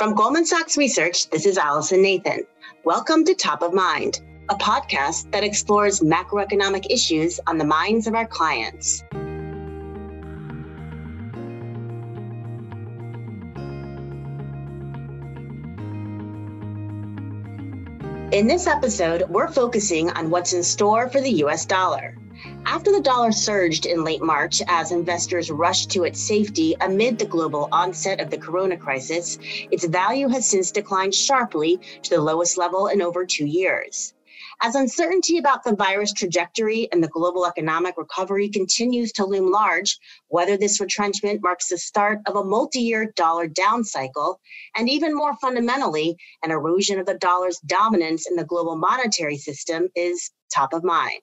From Goldman Sachs Research, this is Allison Nathan. Welcome to Top of Mind, a podcast that explores macroeconomic issues on the minds of our clients. In this episode, we're focusing on what's in store for the US dollar. After the dollar surged in late March as investors rushed to its safety amid the global onset of the corona crisis, its value has since declined sharply to the lowest level in over two years. As uncertainty about the virus trajectory and the global economic recovery continues to loom large, whether this retrenchment marks the start of a multi year dollar down cycle, and even more fundamentally, an erosion of the dollar's dominance in the global monetary system is top of mind.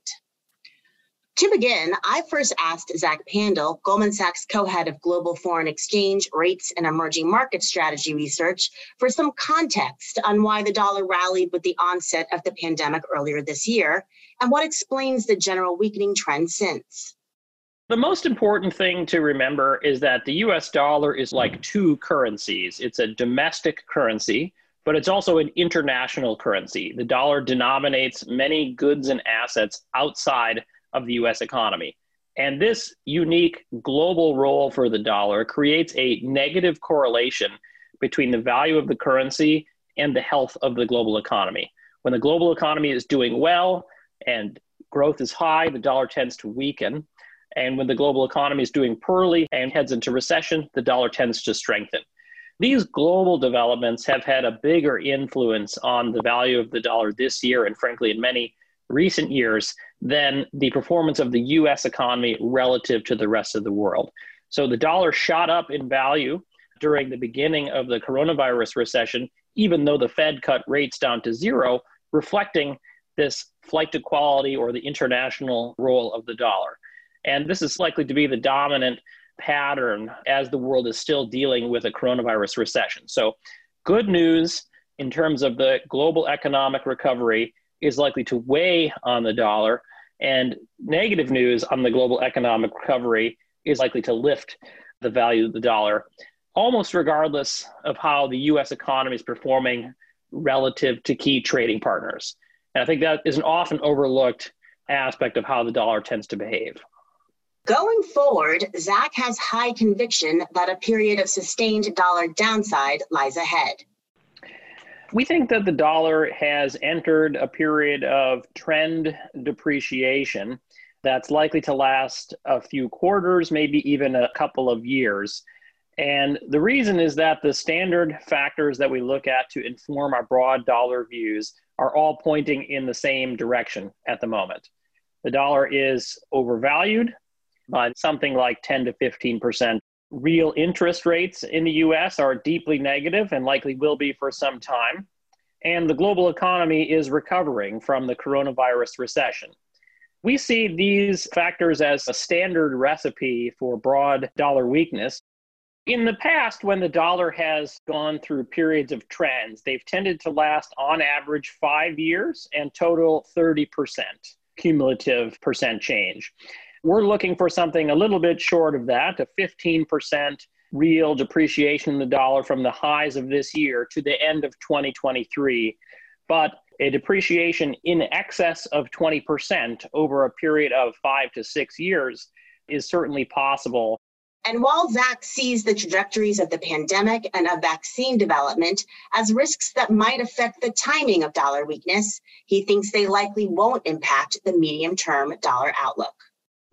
To begin, I first asked Zach Pandl, Goldman Sachs co head of global foreign exchange, rates, and emerging market strategy research, for some context on why the dollar rallied with the onset of the pandemic earlier this year and what explains the general weakening trend since. The most important thing to remember is that the US dollar is like two currencies it's a domestic currency, but it's also an international currency. The dollar denominates many goods and assets outside of the US economy. And this unique global role for the dollar creates a negative correlation between the value of the currency and the health of the global economy. When the global economy is doing well and growth is high, the dollar tends to weaken. And when the global economy is doing poorly and heads into recession, the dollar tends to strengthen. These global developments have had a bigger influence on the value of the dollar this year, and frankly, in many recent years than the performance of the US economy relative to the rest of the world. So the dollar shot up in value during the beginning of the coronavirus recession, even though the Fed cut rates down to zero, reflecting this flight to quality or the international role of the dollar. And this is likely to be the dominant pattern as the world is still dealing with a coronavirus recession. So, good news in terms of the global economic recovery is likely to weigh on the dollar, and negative news on the global economic recovery is likely to lift the value of the dollar, almost regardless of how the US economy is performing relative to key trading partners. And I think that is an often overlooked aspect of how the dollar tends to behave. Going forward, Zach has high conviction that a period of sustained dollar downside lies ahead. We think that the dollar has entered a period of trend depreciation that's likely to last a few quarters, maybe even a couple of years. And the reason is that the standard factors that we look at to inform our broad dollar views are all pointing in the same direction at the moment. The dollar is overvalued by something like 10 to 15 percent real interest rates in the US are deeply negative and likely will be for some time. And the global economy is recovering from the coronavirus recession. We see these factors as a standard recipe for broad dollar weakness. In the past, when the dollar has gone through periods of trends, they've tended to last on average five years and total 30% cumulative percent change. We're looking for something a little bit short of that, a 15% real depreciation in the dollar from the highs of this year to the end of 2023. But a depreciation in excess of 20% over a period of five to six years is certainly possible. And while Zach sees the trajectories of the pandemic and of vaccine development as risks that might affect the timing of dollar weakness, he thinks they likely won't impact the medium term dollar outlook.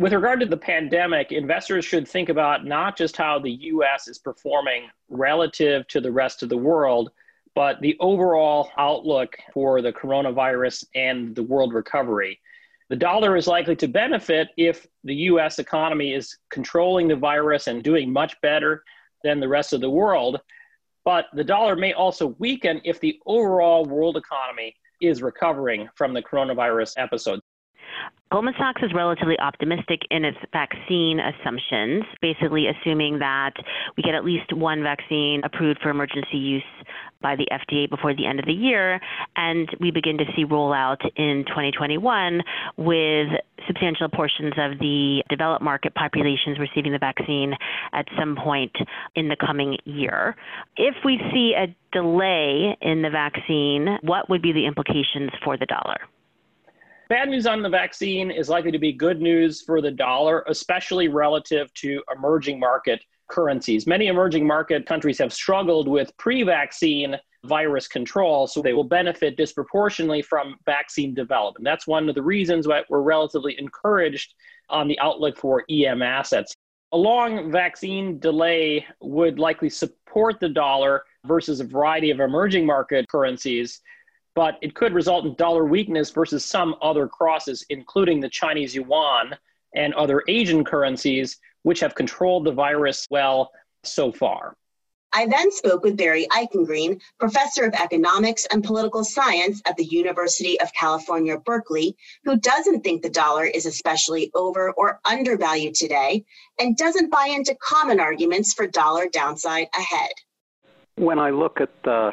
With regard to the pandemic, investors should think about not just how the US is performing relative to the rest of the world, but the overall outlook for the coronavirus and the world recovery. The dollar is likely to benefit if the US economy is controlling the virus and doing much better than the rest of the world. But the dollar may also weaken if the overall world economy is recovering from the coronavirus episode. Goldman Sachs is relatively optimistic in its vaccine assumptions, basically assuming that we get at least one vaccine approved for emergency use by the FDA before the end of the year, and we begin to see rollout in 2021 with substantial portions of the developed market populations receiving the vaccine at some point in the coming year. If we see a delay in the vaccine, what would be the implications for the dollar? Bad news on the vaccine is likely to be good news for the dollar, especially relative to emerging market currencies. Many emerging market countries have struggled with pre vaccine virus control, so they will benefit disproportionately from vaccine development. That's one of the reasons why we're relatively encouraged on the outlook for EM assets. A long vaccine delay would likely support the dollar versus a variety of emerging market currencies but it could result in dollar weakness versus some other crosses, including the Chinese yuan and other Asian currencies, which have controlled the virus well so far. I then spoke with Barry Eichengreen, professor of economics and political science at the University of California, Berkeley, who doesn't think the dollar is especially over or undervalued today and doesn't buy into common arguments for dollar downside ahead. When I look at the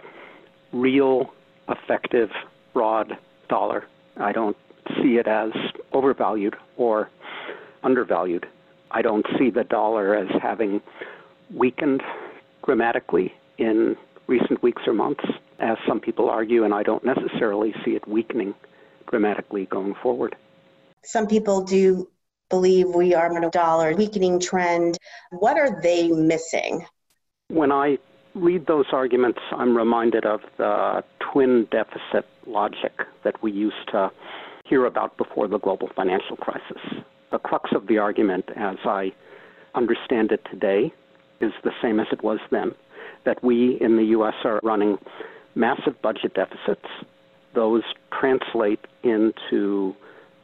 real effective broad dollar. I don't see it as overvalued or undervalued. I don't see the dollar as having weakened dramatically in recent weeks or months, as some people argue, and I don't necessarily see it weakening dramatically going forward. Some people do believe we are in a dollar weakening trend. What are they missing? When I read those arguments, I'm reminded of the twin deficit logic that we used to hear about before the global financial crisis. The crux of the argument, as I understand it today, is the same as it was then that we in the U.S. are running massive budget deficits. Those translate into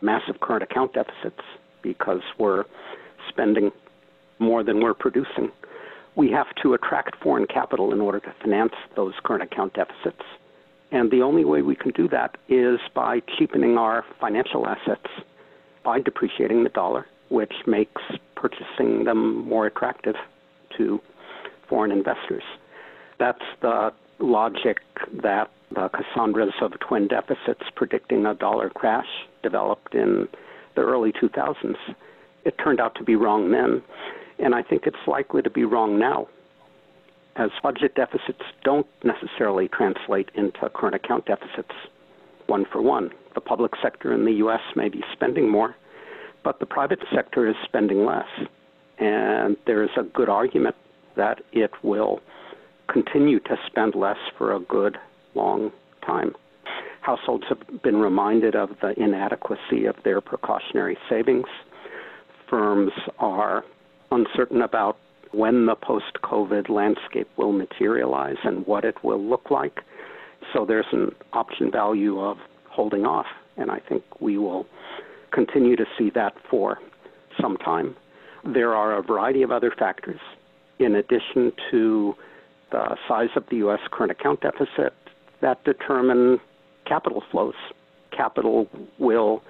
massive current account deficits because we're spending more than we're producing we have to attract foreign capital in order to finance those current account deficits. And the only way we can do that is by cheapening our financial assets by depreciating the dollar, which makes purchasing them more attractive to foreign investors. That's the logic that the Cassandras of twin deficits predicting a dollar crash developed in the early 2000s. It turned out to be wrong then. And I think it's likely to be wrong now, as budget deficits don't necessarily translate into current account deficits one for one. The public sector in the U.S. may be spending more, but the private sector is spending less. And there is a good argument that it will continue to spend less for a good long time. Households have been reminded of the inadequacy of their precautionary savings. Firms are uncertain about when the post COVID landscape will materialize and what it will look like. So there's an option value of holding off, and I think we will continue to see that for some time. There are a variety of other factors in addition to the size of the U.S. current account deficit that determine capital flows. Capital will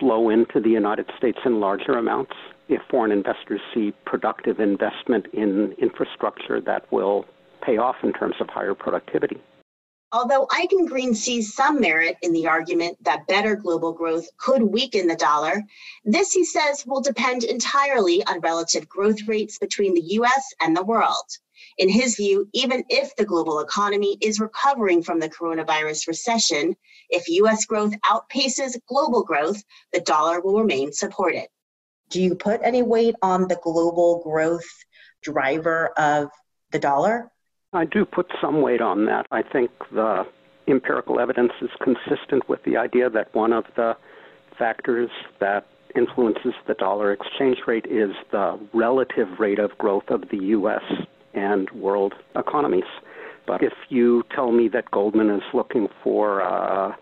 flow into the United States in larger amounts if foreign investors see productive investment in infrastructure that will pay off in terms of higher productivity. Although Eichengreen sees some merit in the argument that better global growth could weaken the dollar, this, he says, will depend entirely on relative growth rates between the US and the world. In his view, even if the global economy is recovering from the coronavirus recession, if US growth outpaces global growth, the dollar will remain supported do you put any weight on the global growth driver of the dollar? I do put some weight on that. I think the empirical evidence is consistent with the idea that one of the factors that influences the dollar exchange rate is the relative rate of growth of the U.S. and world economies. But if you tell me that Goldman is looking for a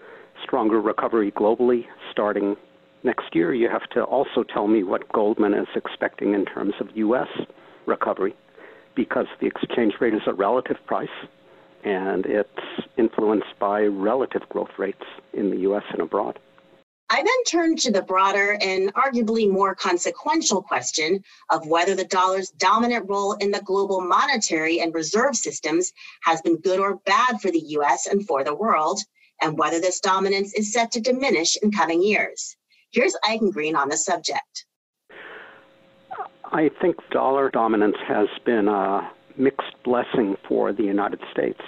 stronger recovery globally starting next year, you have to also tell me what Goldman is expecting in terms of U.S. recovery, because the exchange rate is a relative price and it's influenced by relative growth rates in the U.S. and abroad. I then turned to the broader and arguably more consequential question of whether the dollar's dominant role in the global monetary and reserve systems has been good or bad for the US and for the world, and whether this dominance is set to diminish in coming years. Here's Eichengreen on the subject. I think dollar dominance has been a mixed blessing for the United States.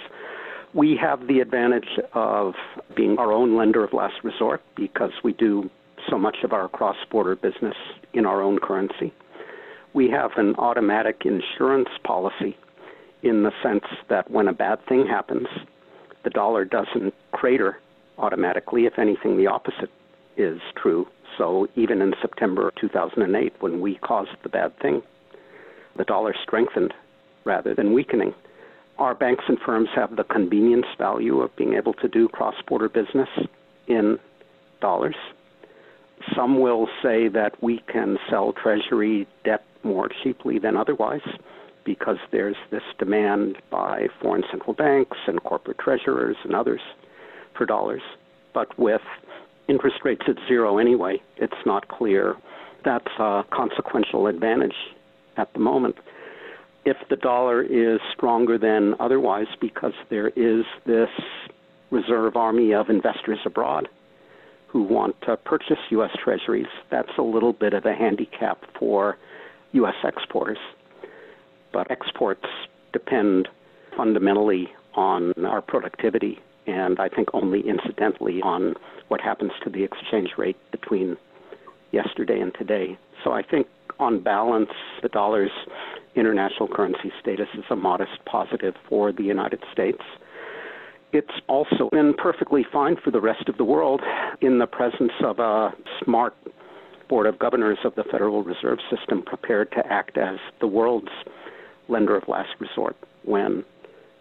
We have the advantage of being our own lender of last resort because we do so much of our cross border business in our own currency. We have an automatic insurance policy in the sense that when a bad thing happens, the dollar doesn't crater automatically. If anything, the opposite is true. So even in September 2008, when we caused the bad thing, the dollar strengthened rather than weakening our banks and firms have the convenience value of being able to do cross border business in dollars. Some will say that we can sell Treasury debt more cheaply than otherwise because there's this demand by foreign central banks and corporate treasurers and others for dollars. But with interest rates at zero anyway, it's not clear that's a consequential advantage at the moment if the dollar is stronger than otherwise because there is this reserve army of investors abroad who want to purchase U.S. Treasuries, that's a little bit of a handicap for U.S. exporters. But exports depend fundamentally on our productivity and I think only incidentally on what happens to the exchange rate between yesterday and today. So I think on balance, the dollar's international currency status is a modest positive for the United States. It's also been perfectly fine for the rest of the world in the presence of a smart Board of Governors of the Federal Reserve System prepared to act as the world's lender of last resort when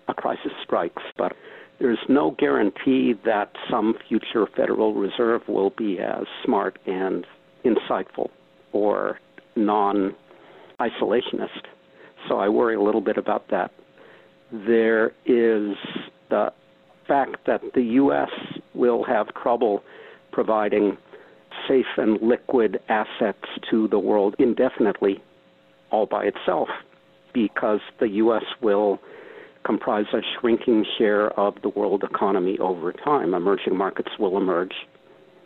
a crisis strikes. But there's no guarantee that some future Federal Reserve will be as smart and insightful or non isolationist. So I worry a little bit about that. There is the fact that the U.S. will have trouble providing safe and liquid assets to the world indefinitely all by itself because the U.S. will comprise a shrinking share of the world economy over time. Emerging markets will emerge,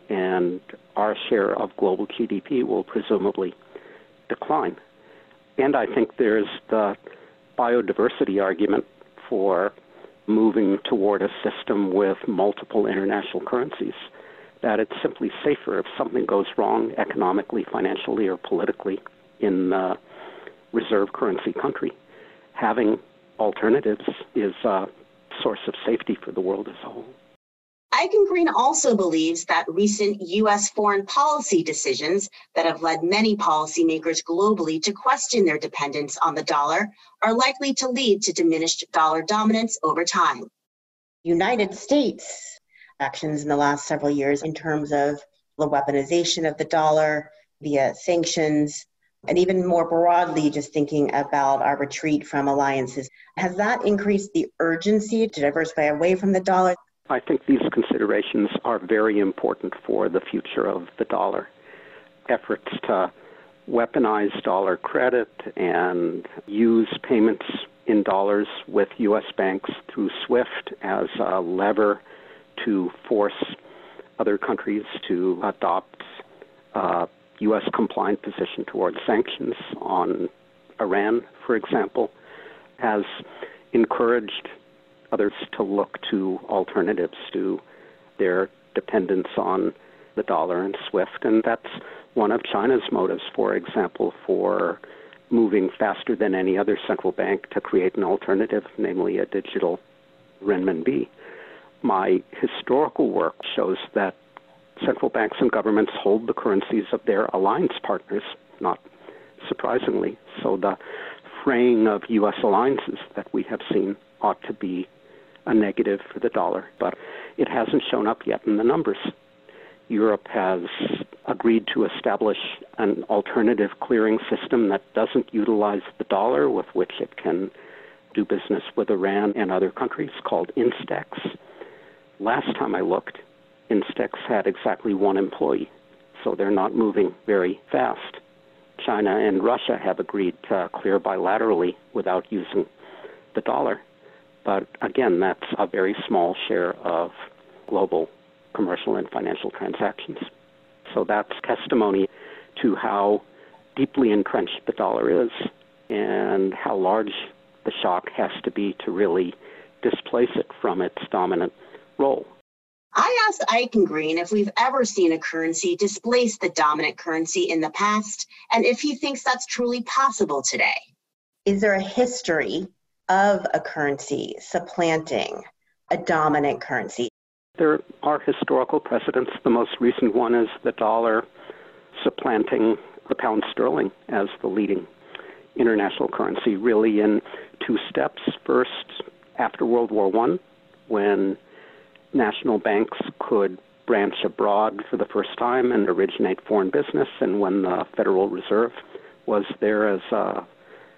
and our share of global GDP will presumably decline. And I think there's the biodiversity argument for moving toward a system with multiple international currencies. That it's simply safer if something goes wrong economically, financially, or politically in the reserve currency country. Having alternatives is a source of safety for the world as a whole. Eichengreen also believes that recent U.S. foreign policy decisions that have led many policymakers globally to question their dependence on the dollar are likely to lead to diminished dollar dominance over time. United States actions in the last several years in terms of the weaponization of the dollar via sanctions, and even more broadly, just thinking about our retreat from alliances, has that increased the urgency to diversify away from the dollar? I think these considerations are very important for the future of the dollar. Efforts to weaponize dollar credit and use payments in dollars with U.S. banks through SWIFT as a lever to force other countries to adopt a U.S. compliant position towards sanctions on Iran, for example, has encouraged others to look to alternatives to their dependence on the dollar and SWIFT. And that's one of China's motives, for example, for moving faster than any other central bank to create an alternative, namely a digital renminbi. My historical work shows that central banks and governments hold the currencies of their alliance partners, not surprisingly. So the fraying of U.S. alliances that we have seen ought to be a negative for the dollar, but it hasn't shown up yet in the numbers. Europe has agreed to establish an alternative clearing system that doesn't utilize the dollar, with which it can do business with Iran and other countries, called Instex. Last time I looked, Instex had exactly one employee, so they're not moving very fast. China and Russia have agreed to clear bilaterally without using the dollar. But again, that's a very small share of global commercial and financial transactions. So that's testimony to how deeply entrenched the dollar is and how large the shock has to be to really displace it from its dominant role. I asked Eichengreen if we've ever seen a currency displace the dominant currency in the past and if he thinks that's truly possible today. Is there a history of a currency supplanting a dominant currency? There are historical precedents. The most recent one is the dollar supplanting the pound sterling as the leading international currency, really in two steps. First, after World War I, when national banks could branch abroad for the first time and originate foreign business, and when the Federal Reserve was there as a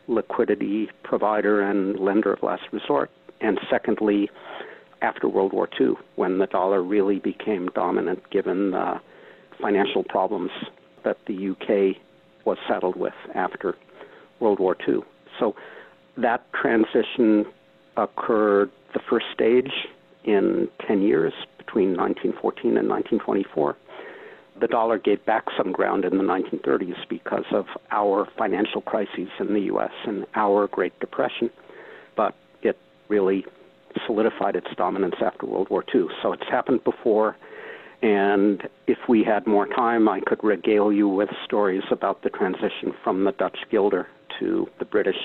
liquidity provider and lender of last resort. And secondly, after World War II, when the dollar really became dominant given the financial problems that the UK was saddled with after World War II. So that transition occurred the first stage in 10 years between 1914 and 1924. The dollar gave back some ground in the 1930s because of our financial crises in the U.S. and our Great Depression, but it really solidified its dominance after World War II. So it's happened before, and if we had more time, I could regale you with stories about the transition from the Dutch guilder to the British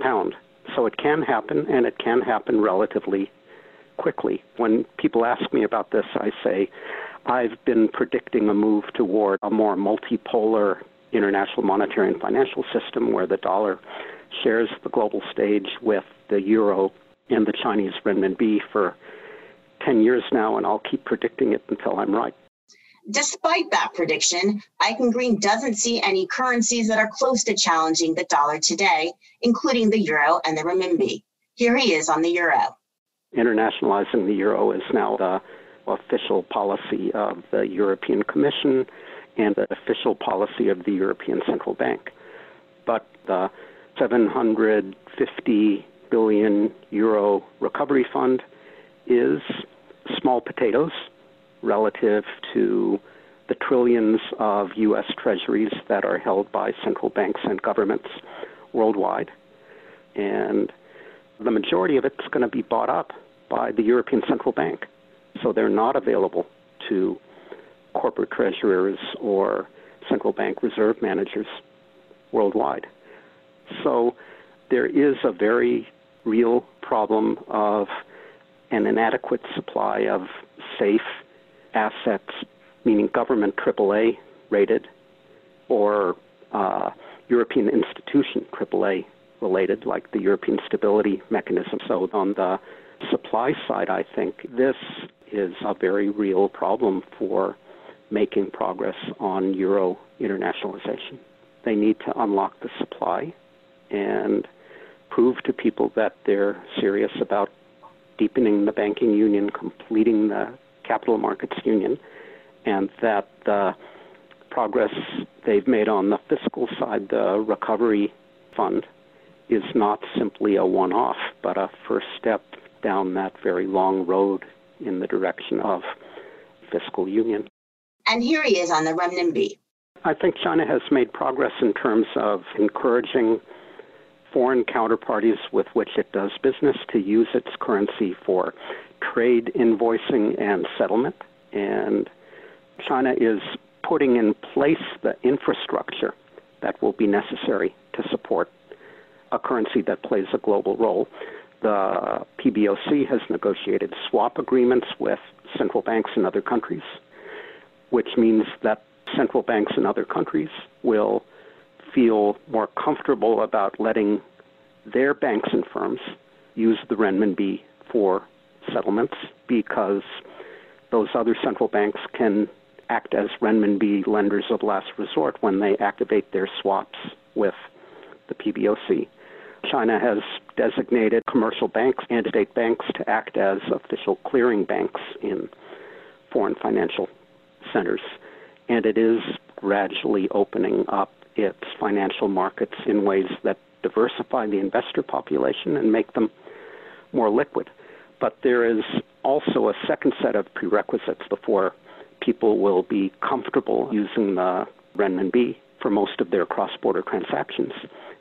pound. So it can happen, and it can happen relatively quickly. When people ask me about this, I say, I've been predicting a move toward a more multipolar international monetary and financial system where the dollar shares the global stage with the euro and the Chinese renminbi for 10 years now, and I'll keep predicting it until I'm right. Despite that prediction, Eichengreen doesn't see any currencies that are close to challenging the dollar today, including the euro and the renminbi. Here he is on the euro. Internationalizing the euro is now the official policy of the European Commission and the official policy of the European Central Bank. But the 750 billion euro recovery fund is small potatoes relative to the trillions of U.S. treasuries that are held by central banks and governments worldwide. And the majority of it's going to be bought up by the European Central Bank. So they're not available to corporate treasurers or central bank reserve managers worldwide. So there is a very real problem of an inadequate supply of safe assets, meaning government AAA rated or uh, European institution AAA related, like the European Stability Mechanism. So, on the supply side, I think this is a very real problem for making progress on euro internationalization. They need to unlock the supply and prove to people that they're serious about deepening the banking union, completing the capital markets union, and that the progress they've made on the fiscal side, the recovery fund, is not simply a one off, but a first step down that very long road in the direction of fiscal union. And here he is on the renminbi. I think China has made progress in terms of encouraging foreign counterparties with which it does business to use its currency for trade invoicing and settlement. And China is putting in place the infrastructure that will be necessary to support a currency that plays a global role. The PBOC has negotiated swap agreements with central banks in other countries, which means that central banks in other countries will feel more comfortable about letting their banks and firms use the renminbi for settlements because those other central banks can act as renminbi lenders of last resort when they activate their swaps with the PBOC. China has designated commercial banks and state banks to act as official clearing banks in foreign financial centers, and it is gradually opening up its financial markets in ways that diversify the investor population and make them more liquid. But there is also a second set of prerequisites before people will be comfortable using the renminbi for most of their cross border transactions.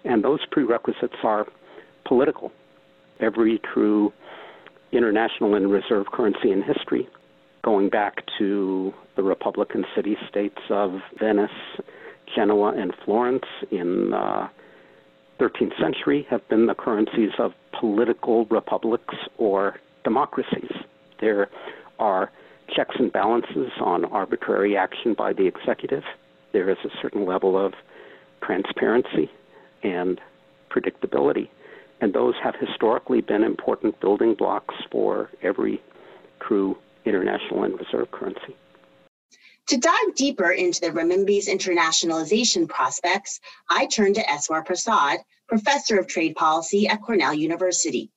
And those prerequisites are political. Every true international and reserve currency in history, going back to the Republican city states of Venice, Genoa, and Florence in uh, the 13th century, have been the currencies of political republics or democracies. There are checks and balances on arbitrary action by the executive. There is a certain level of transparency and predictability. And those have historically been important building blocks for every true international and reserve currency. To dive deeper into the renminbi's internationalization prospects, I turn to Eswar Prasad, professor of trade policy at Cornell University.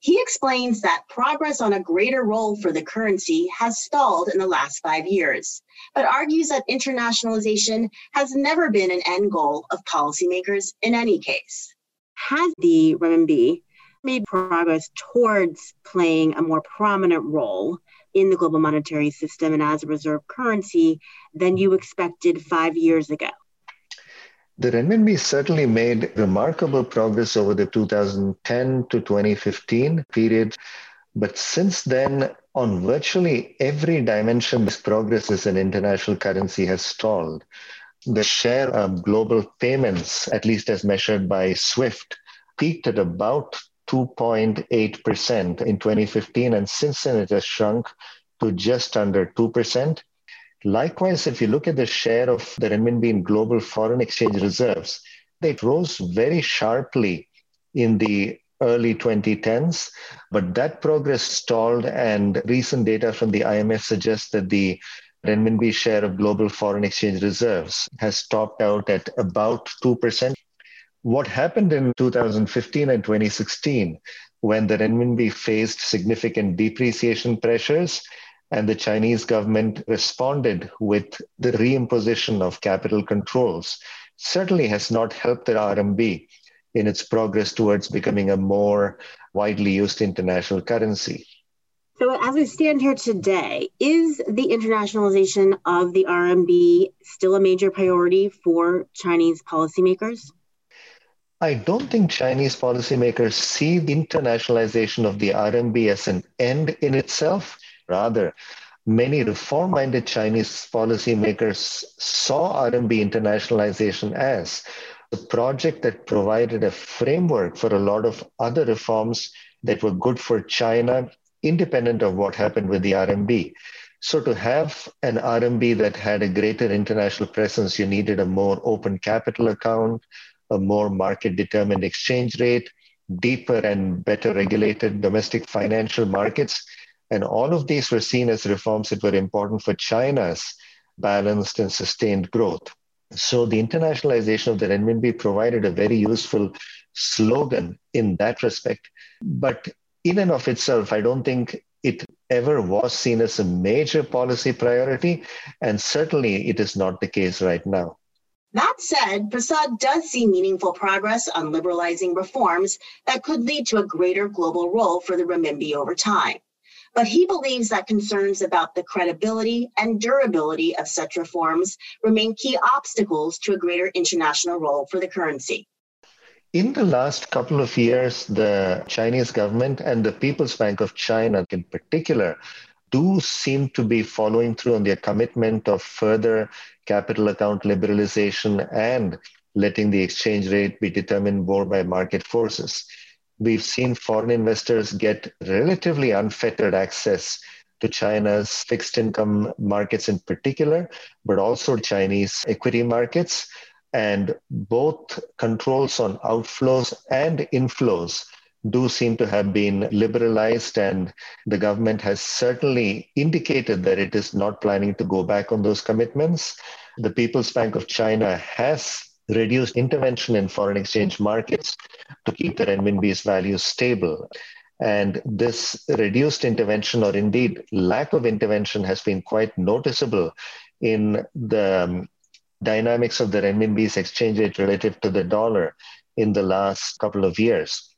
He explains that progress on a greater role for the currency has stalled in the last five years, but argues that internationalization has never been an end goal of policymakers in any case. Has the renminbi made progress towards playing a more prominent role in the global monetary system and as a reserve currency than you expected five years ago? The renminbi certainly made remarkable progress over the 2010 to 2015 period. But since then, on virtually every dimension, this progress as an international currency has stalled. The share of global payments, at least as measured by SWIFT, peaked at about 2.8% in 2015, and since then it has shrunk to just under 2%. Likewise, if you look at the share of the renminbi in global foreign exchange reserves, it rose very sharply in the early 2010s, but that progress stalled, and recent data from the IMF suggests that the renminbi share of global foreign exchange reserves has topped out at about 2%. What happened in 2015 and 2016 when the renminbi faced significant depreciation pressures and the Chinese government responded with the reimposition of capital controls, certainly has not helped the RMB in its progress towards becoming a more widely used international currency. So, as we stand here today, is the internationalization of the RMB still a major priority for Chinese policymakers? I don't think Chinese policymakers see the internationalization of the RMB as an end in itself. Rather, many reform minded Chinese policymakers saw RMB internationalization as a project that provided a framework for a lot of other reforms that were good for China, independent of what happened with the RMB. So, to have an RMB that had a greater international presence, you needed a more open capital account, a more market determined exchange rate, deeper and better regulated domestic financial markets and all of these were seen as reforms that were important for China's balanced and sustained growth. So the internationalization of the renminbi provided a very useful slogan in that respect. But in and of itself, I don't think it ever was seen as a major policy priority. And certainly it is not the case right now. That said, Prasad does see meaningful progress on liberalizing reforms that could lead to a greater global role for the renminbi over time but he believes that concerns about the credibility and durability of such reforms remain key obstacles to a greater international role for the currency. In the last couple of years, the Chinese government and the People's Bank of China in particular do seem to be following through on their commitment of further capital account liberalization and letting the exchange rate be determined more by market forces we've seen foreign investors get relatively unfettered access to China's fixed income markets in particular, but also Chinese equity markets. And both controls on outflows and inflows do seem to have been liberalized, and the government has certainly indicated that it is not planning to go back on those commitments. The People's Bank of China has reduced intervention in foreign exchange markets to keep the renminbi's value stable. And this reduced intervention, or indeed lack of intervention, has been quite noticeable in the um, dynamics of the renminbi's exchange rate relative to the dollar in the last couple of years.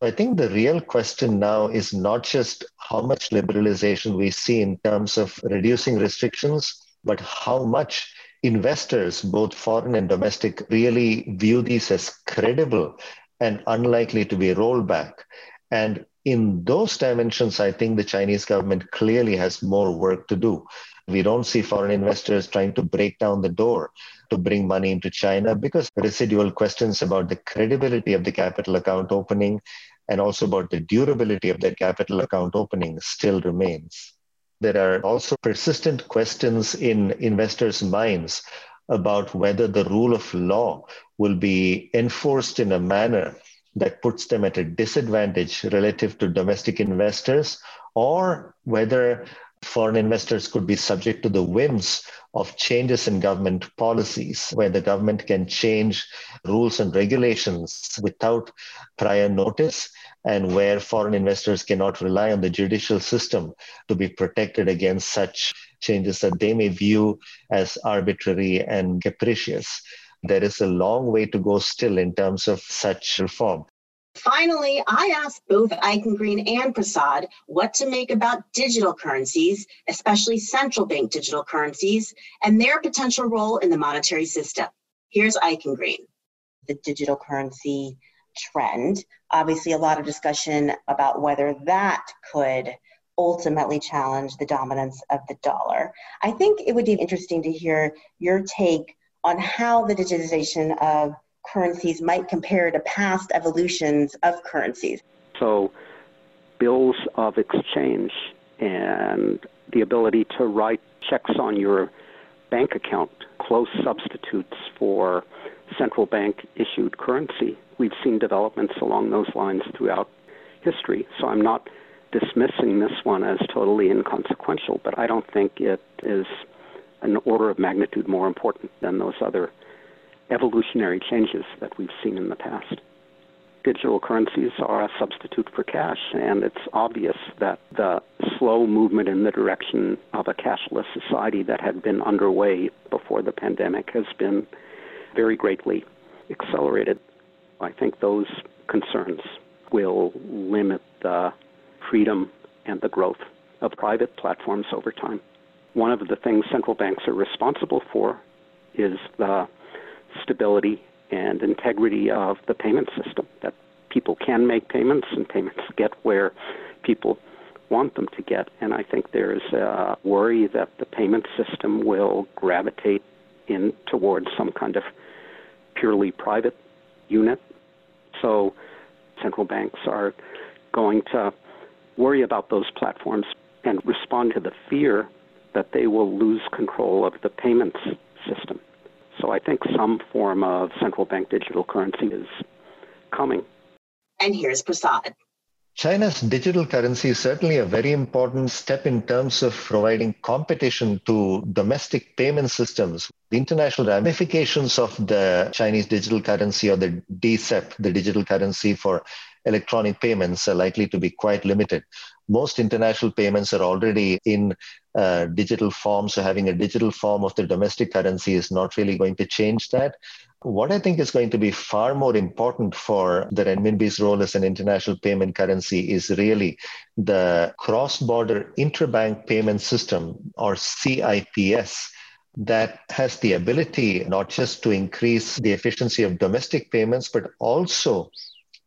I think the real question now is not just how much liberalization we see in terms of reducing restrictions, but how much investors, both foreign and domestic, really view these as credible and unlikely to be rolled back. And in those dimensions, I think the Chinese government clearly has more work to do. We don't see foreign investors trying to break down the door to bring money into China because residual questions about the credibility of the capital account opening and also about the durability of that capital account opening still remains. There are also persistent questions in investors' minds about whether the rule of law will be enforced in a manner that puts them at a disadvantage relative to domestic investors, or whether foreign investors could be subject to the whims of changes in government policies, where the government can change rules and regulations without prior notice, and where foreign investors cannot rely on the judicial system to be protected against such changes that they may view as arbitrary and capricious. There is a long way to go still in terms of such reform. Finally, I asked both Eichengreen and Prasad what to make about digital currencies, especially central bank digital currencies, and their potential role in the monetary system. Here's Eichengreen. The digital currency trend. Obviously, a lot of discussion about whether that could ultimately challenge the dominance of the dollar. I think it would be interesting to hear your take on how the digitization of currencies might compare to past evolutions of currencies. So, bills of exchange and the ability to write checks on your bank account, close substitutes for central bank issued currency. We've seen developments along those lines throughout history. So I'm not dismissing this one as totally inconsequential, but I don't think it is an order of magnitude more important than those other evolutionary changes that we've seen in the past. Digital currencies are a substitute for cash, and it's obvious that the slow movement in the direction of a cashless society that had been underway before the pandemic has been very greatly accelerated. I think those concerns will limit the freedom and the growth of private platforms over time. One of the things central banks are responsible for is the stability and integrity of the payment system, that people can make payments and payments get where people want them to get. And I think there's a worry that the payment system will gravitate in towards some kind of purely private unit. So central banks are going to worry about those platforms and respond to the fear that they will lose control of the payments system. So I think some form of central bank digital currency is coming. And here's Prasad. China's digital currency is certainly a very important step in terms of providing competition to domestic payment systems. The international ramifications of the Chinese digital currency or the DCEP, the digital currency for electronic payments, are likely to be quite limited. Most international payments are already in uh, digital form, so having a digital form of the domestic currency is not really going to change that. What I think is going to be far more important for the renminbi's role as an international payment currency is really the cross border interbank payment system or CIPS that has the ability not just to increase the efficiency of domestic payments, but also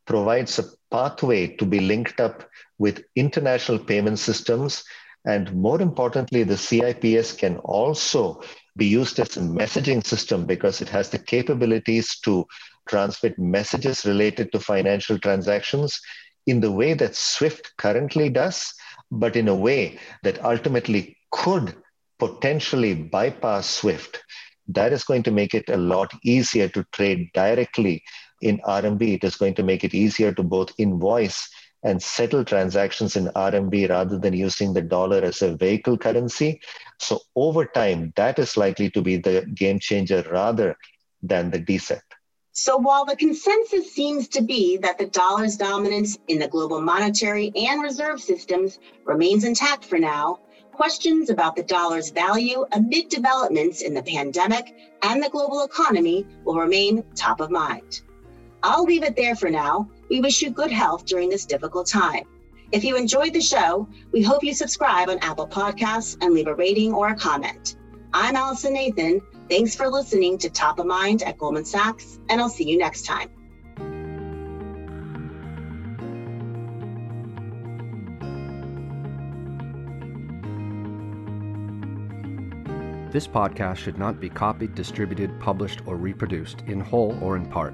provides a pathway to be linked up with international payment systems. And more importantly, the CIPS can also be used as a messaging system because it has the capabilities to transmit messages related to financial transactions in the way that SWIFT currently does, but in a way that ultimately could potentially bypass SWIFT. That is going to make it a lot easier to trade directly in RMB. It is going to make it easier to both invoice and settle transactions in RMB rather than using the dollar as a vehicle currency. So over time, that is likely to be the game changer rather than the DCEP. So while the consensus seems to be that the dollar's dominance in the global monetary and reserve systems remains intact for now, questions about the dollar's value amid developments in the pandemic and the global economy will remain top of mind. I'll leave it there for now. We wish you good health during this difficult time. If you enjoyed the show, we hope you subscribe on Apple Podcasts and leave a rating or a comment. I'm Allison Nathan. Thanks for listening to Top of Mind at Goldman Sachs, and I'll see you next time. This podcast should not be copied, distributed, published, or reproduced in whole or in part.